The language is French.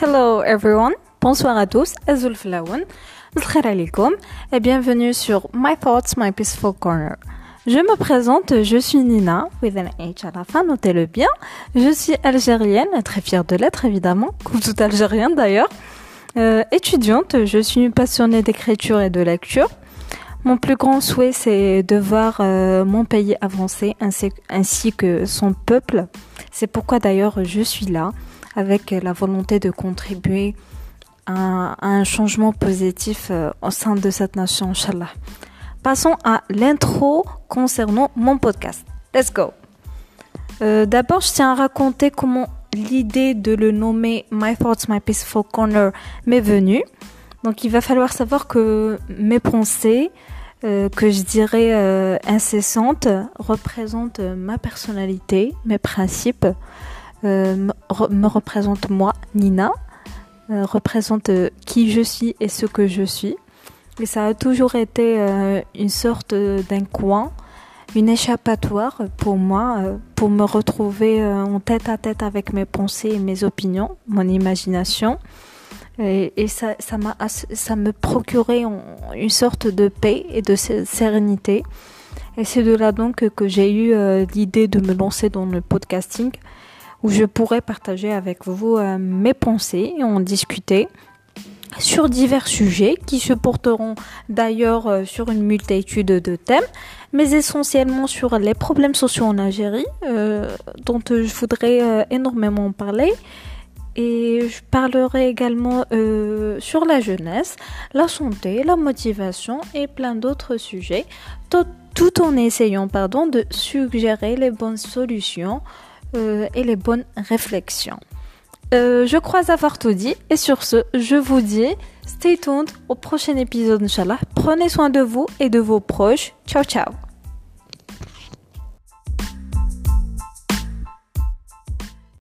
Hello everyone, bonsoir à tous, Azul Flaoun, alaikum et bienvenue sur My Thoughts, My Peaceful Corner. Je me présente, je suis Nina, with an H à la fin, notez-le bien. Je suis algérienne, très fière de l'être évidemment, comme toute algérienne d'ailleurs. Euh, étudiante, je suis passionnée d'écriture et de lecture. Mon plus grand souhait, c'est de voir euh, mon pays avancer ainsi, ainsi que son peuple. C'est pourquoi d'ailleurs je suis là avec la volonté de contribuer à, un changement positif euh, au sein de cette nation, Inch'Allah. Passons à l'intro concernant mon podcast. Let's go. Euh, d'abord, je tiens à raconter comment l'idée de le nommer My Thoughts, My Peaceful Corner m'est venue. Donc, il va falloir savoir que mes pensées, euh, que je dirais incessantes, représentent ma personnalité, mes principes, euh, me, représente moi, Nina, euh, représente euh, qui je suis et ce que je suis. Et ça a toujours été une sorte d'un coin, une échappatoire pour moi, pour me retrouver en tête à tête avec mes pensées et mes opinions, mon imagination. Et, ça, ça me procurait une sorte de paix et de sérénité. Et c'est de là donc que j'ai eu l'idée de me lancer dans le podcasting où je pourrais partager avec vous euh, mes pensées et en discuter sur divers sujets qui se porteront d'ailleurs euh, sur une multitude de thèmes, mais essentiellement sur les problèmes sociaux en Algérie, euh, dont je voudrais énormément parler. Et je parlerai également sur la jeunesse, la santé, la motivation et plein d'autres sujets, tout, tout en essayant pardon, de suggérer les bonnes solutions et les bonnes réflexions. Euh, je crois avoir tout dit et sur ce, je vous dis stay tuned au prochain épisode Inch'Allah. Prenez soin de vous et de vos proches. Ciao ciao